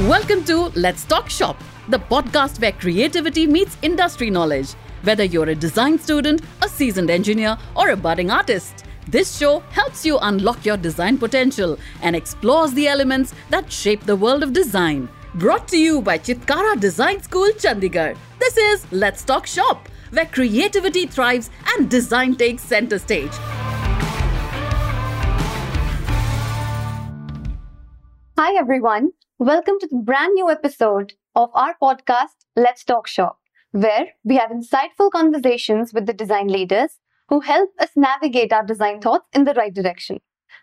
Welcome to Let's Talk Shop, the podcast where creativity meets industry knowledge. Whether you're a design student, a seasoned engineer, or a budding artist, this show helps you unlock your design potential and explores the elements that shape the world of design. Brought to you by Chitkara Design School, Chandigarh. This is Let's Talk Shop, where creativity thrives and design takes center stage. Hi, everyone. Welcome to the brand new episode of our podcast, Let's Talk Shop, where we have insightful conversations with the design leaders who help us navigate our design thoughts in the right direction.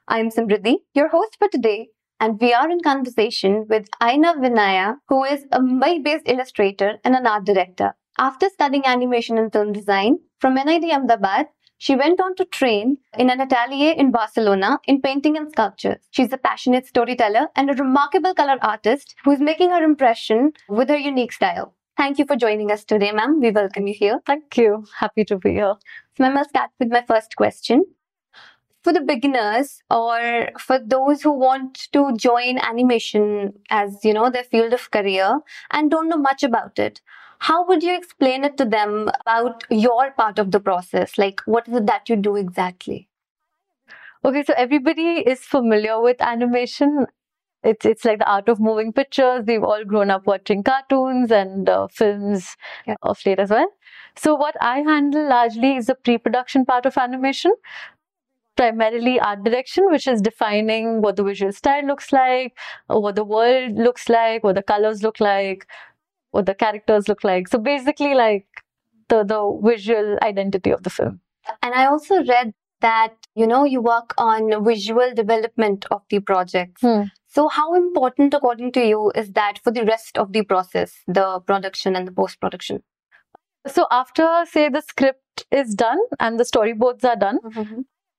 I am Samridhi, your host for today, and we are in conversation with Aayna Vinaya, who is a Mumbai based illustrator and an art director. After studying animation and film design from NID Ahmedabad, she went on to train in an atelier in Barcelona in painting and sculpture. She's a passionate storyteller and a remarkable color artist who is making her impression with her unique style. Thank you for joining us today, ma'am. We welcome you here. Thank you. Happy to be here. So, ma'am, I'll start with my first question. For the beginners or for those who want to join animation as, you know, their field of career and don't know much about it, how would you explain it to them about your part of the process? Like, what is it that you do exactly? Okay, so everybody is familiar with animation. It's it's like the art of moving pictures. We've all grown up watching cartoons and uh, films Yeah. of late as well. So what I handle largely is the pre-production part of animation, primarily art direction, which is defining what the visual style looks like, what the world looks like, what the colors look like, what the characters look like. So basically, like the the visual identity of the film. And I also read that, you know, you work on visual development of the projects. Hmm. So, how important, according to you, is that for the rest of the process, the production and the post production? So after say the script is done and the storyboards are done,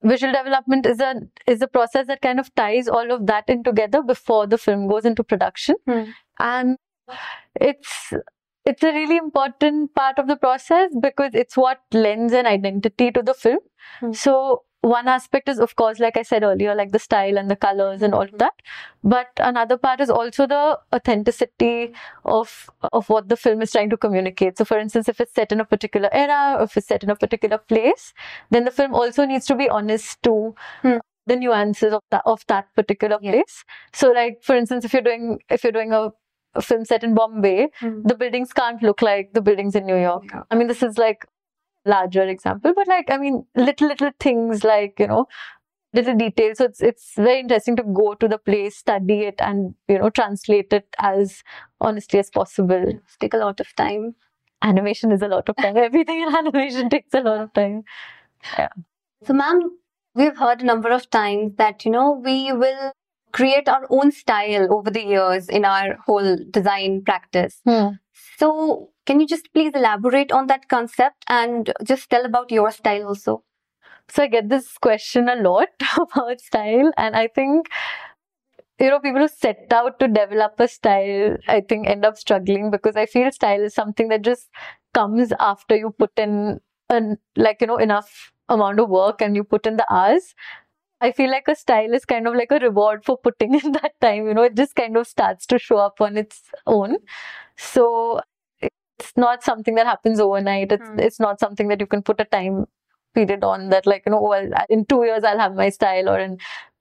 visual development is a is a process that kind of ties all of that in together before the film goes into production. Hmm. And it's it's a really important part of the process because it's what lends an identity to the film. Hmm. So one aspect is of course like i said earlier like the style and the colors and all of that but another part is also the authenticity of of what the film is trying to communicate so for instance if it's set in a particular era or if it's set in a particular place then the film also needs to be honest to Hmm. the nuances of that of that particular Yeah. place so like for instance if you're doing if you're doing a, a film set in bombay hmm. the buildings can't look like the buildings in new york. Yeah. i mean this is like larger example but like i mean little little things like you know little details. So it's it's very interesting to go to the place study it and you know translate it as honestly as possible. It's Take a lot of time. animation is a lot of time. Everything in animation takes a lot of time. Yeah. So, ma'am, we've heard a number of times that, you know, we will create our own style over the years in our whole design practice. Hmm. So, can you just please elaborate on that concept and just tell about your style also? So I get this question a lot about style, and I think you know people who set out to develop a style, I think end up struggling because I feel style is something that just comes after you put in an like you know enough amount of work and you put in the hours. I feel like a style is kind of like a reward for putting in that time. You know, it just kind of starts to show up on its own. So it's not something that happens overnight. It's Hmm. it's not something that you can put a time period on that like you know well in two years i'll have my style or in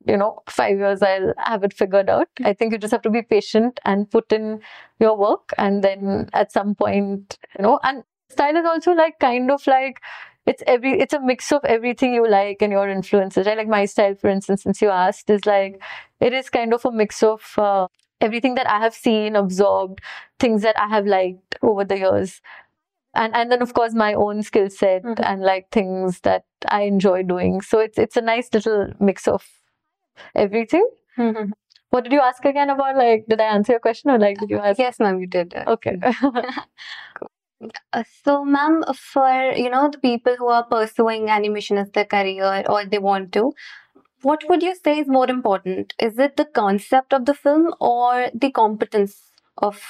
you know five years i'll have it figured out i think you just have to be patient and put in your work and then at some point you know and style is also like kind of like it's every it's a mix of everything you like and your influences right like my style for instance since you asked is like it is kind of a mix of uh, everything that i have seen absorbed things that i have liked over the years and and then of course my own skill set Mhm. and like things that I enjoy doing. So it's it's a nice little mix of everything. What did you ask again about? Like, did I answer your question or like did you ask? yes, ma'am, you did. Okay. Uh, so, ma'am, for you know the people who are pursuing animation as their career or they want to, what would you say is more important? Is it the concept of the film or the competence of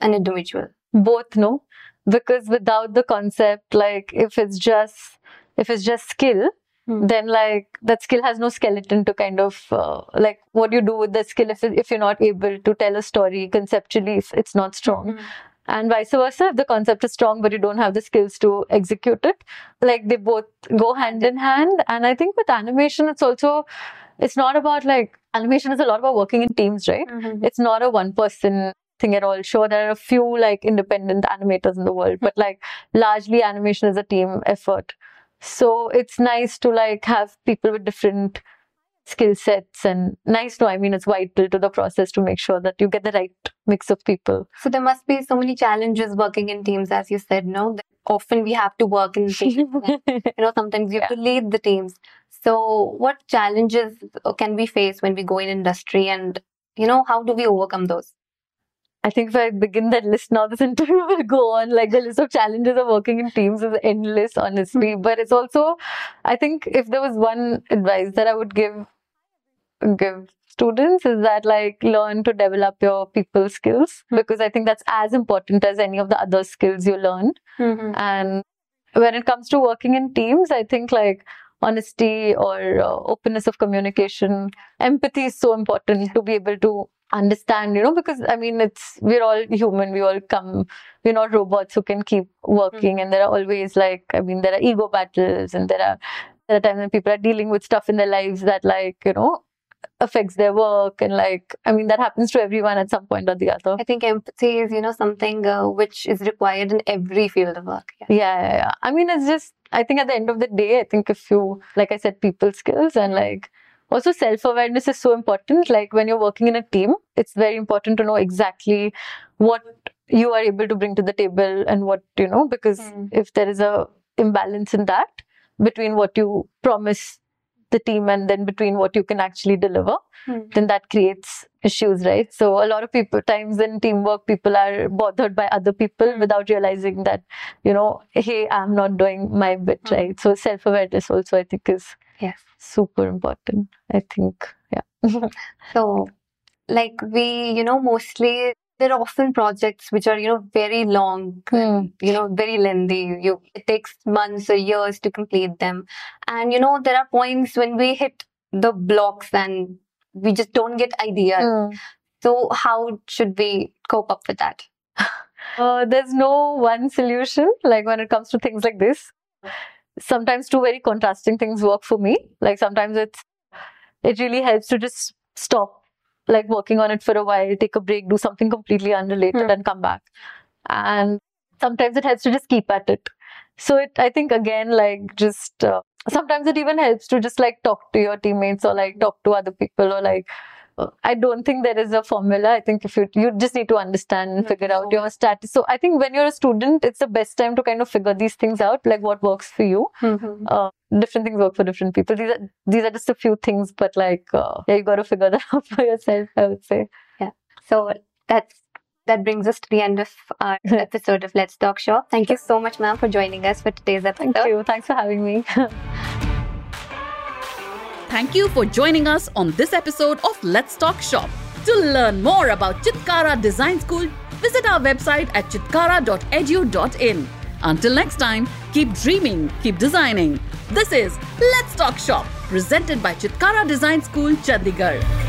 an individual? Both no, because without the concept, like if it's just if it's just skill, Hmm. then like that skill has no skeleton to kind of uh, like what do you do with that skill if, if you're not able to tell a story conceptually if it's not strong Mhm. And vice versa if the concept is strong but you don't have the skills to execute it like they both go hand in hand. And i think with animation it's also it's not about like animation is a lot about working in teams right? Mhm. it's not a one person thing at all. Sure there are a few like independent animators in the world but like largely animation is a team effort. So it's nice to like have people with different skill sets and nice to i mean it's vital to the process to make sure that you get the right mix of people So there must be so many challenges working in teams, as you said. No, that often we have to work in teams. you know, sometimes you have to lead the teams. So what challenges uh, can we face when we go in industry, and you know, how do we overcome those? I think if I begin that list now, this interview will go on. Like the list of challenges of working in teams is endless, honestly. Hmm. But it's also, I think, if there was one advice that I would give give students is that like learn to develop your people skills hmm. because I think that's as important as any of the other skills you learn. Mm-hmm. And when it comes to working in teams, I think like honesty or uh, openness of communication, empathy is so important to be able to understand, you know, because I mean, it's we're all human, we all come, we're not robots who can keep working, hmm. and there are always like, I mean, there are ego battles, and there are there are times when people are dealing with stuff in their lives that like, you know, affects their work, and like, I mean, that happens to everyone at some point or the other. I think empathy is, you know, something uh, which is required in every field of work. Yeah. yeah, yeah, yeah. I mean, it's just, I think at the end of the day, I think if you, like I said, people skills and like also self awareness is so important. Like when you're working in a team, it's very important to know exactly what you are able to bring to the table and what, you know, because Mm. if there is a imbalance in that between what you promise the team and then between what you can actually deliver, Mm. then that creates issues, right? So a lot of people times in teamwork, people are bothered by other people Mm. without realizing that, you know, hey, I'm not doing my bit, Mm. right? So self awareness also I think is Yes. super important. I think, yeah. So, like we, you know, mostly there are often projects which are, you know, very long, Hmm. you know, very lengthy. You it takes months or years to complete them, and you know there are points when we hit the blocks and we just don't get ideas. Mm. So, how should we cope up with that? Uh, there's no one solution like when it comes to things like this sometimes two very contrasting things work for me like sometimes it's it really helps to just stop like working on it for a while take a break do something completely unrelated Hmm. and come back and sometimes it helps to just keep at it so it i think again like just uh, sometimes it even helps to just like talk to your teammates or like talk to other people or like I don't think there is a formula. I think if you you just need to understand and figure out your status. So I think when you're a student, it's the best time to kind of figure these things out, like what works for you. Uh, different things work for different people. These are these are just a few things, but like uh, yeah, you got to figure that out for yourself. I would say. Yeah. So that's that brings us to the end of our episode of Let's Talk Shop. Thank you so much, ma'am, for joining us for today's episode. Thank you. Thanks for having me. Thank you for joining us on this episode of Let's Talk Shop. To learn more about Chitkara Design School, visit our website at chitkara.edu.in. Until next time, keep dreaming, keep designing. This is Let's Talk Shop, presented by Chitkara Design School, Chandigarh.